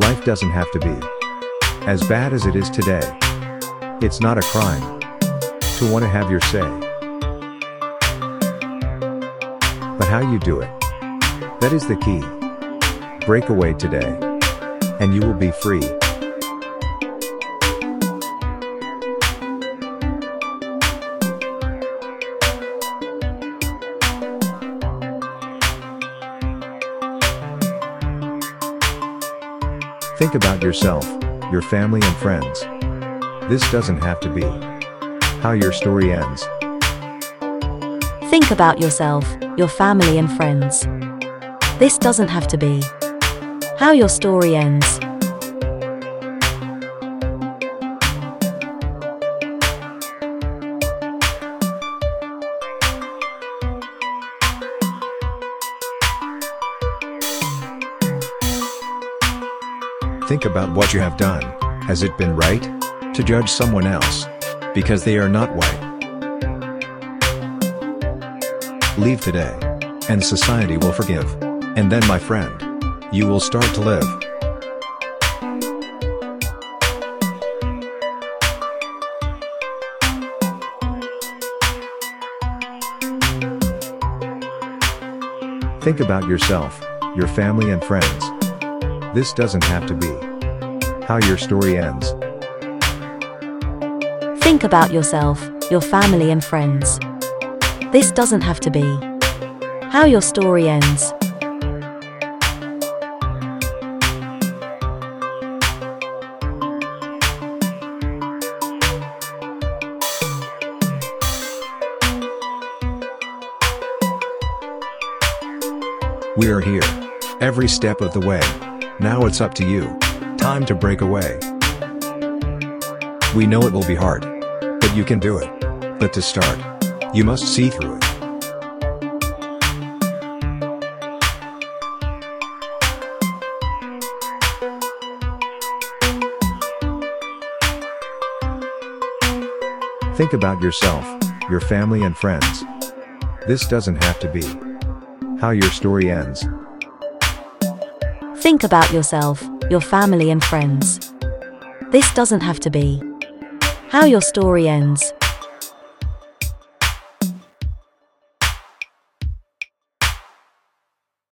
Life doesn't have to be as bad as it is today. It's not a crime to want to have your say. But how you do it, that is the key. Break away today, and you will be free. Think about yourself, your family and friends. This doesn't have to be how your story ends. Think about yourself, your family, and friends. This doesn't have to be how your story ends. Think about what you have done. Has it been right to judge someone else because they are not white? Leave today, and society will forgive. And then, my friend, you will start to live. Think about yourself, your family, and friends. This doesn't have to be how your story ends. Think about yourself, your family, and friends. This doesn't have to be how your story ends. We are here. Every step of the way. Now it's up to you. Time to break away. We know it will be hard. But you can do it. But to start, you must see through it. Think about yourself, your family, and friends. This doesn't have to be how your story ends. Think about yourself, your family, and friends. This doesn't have to be how your story ends.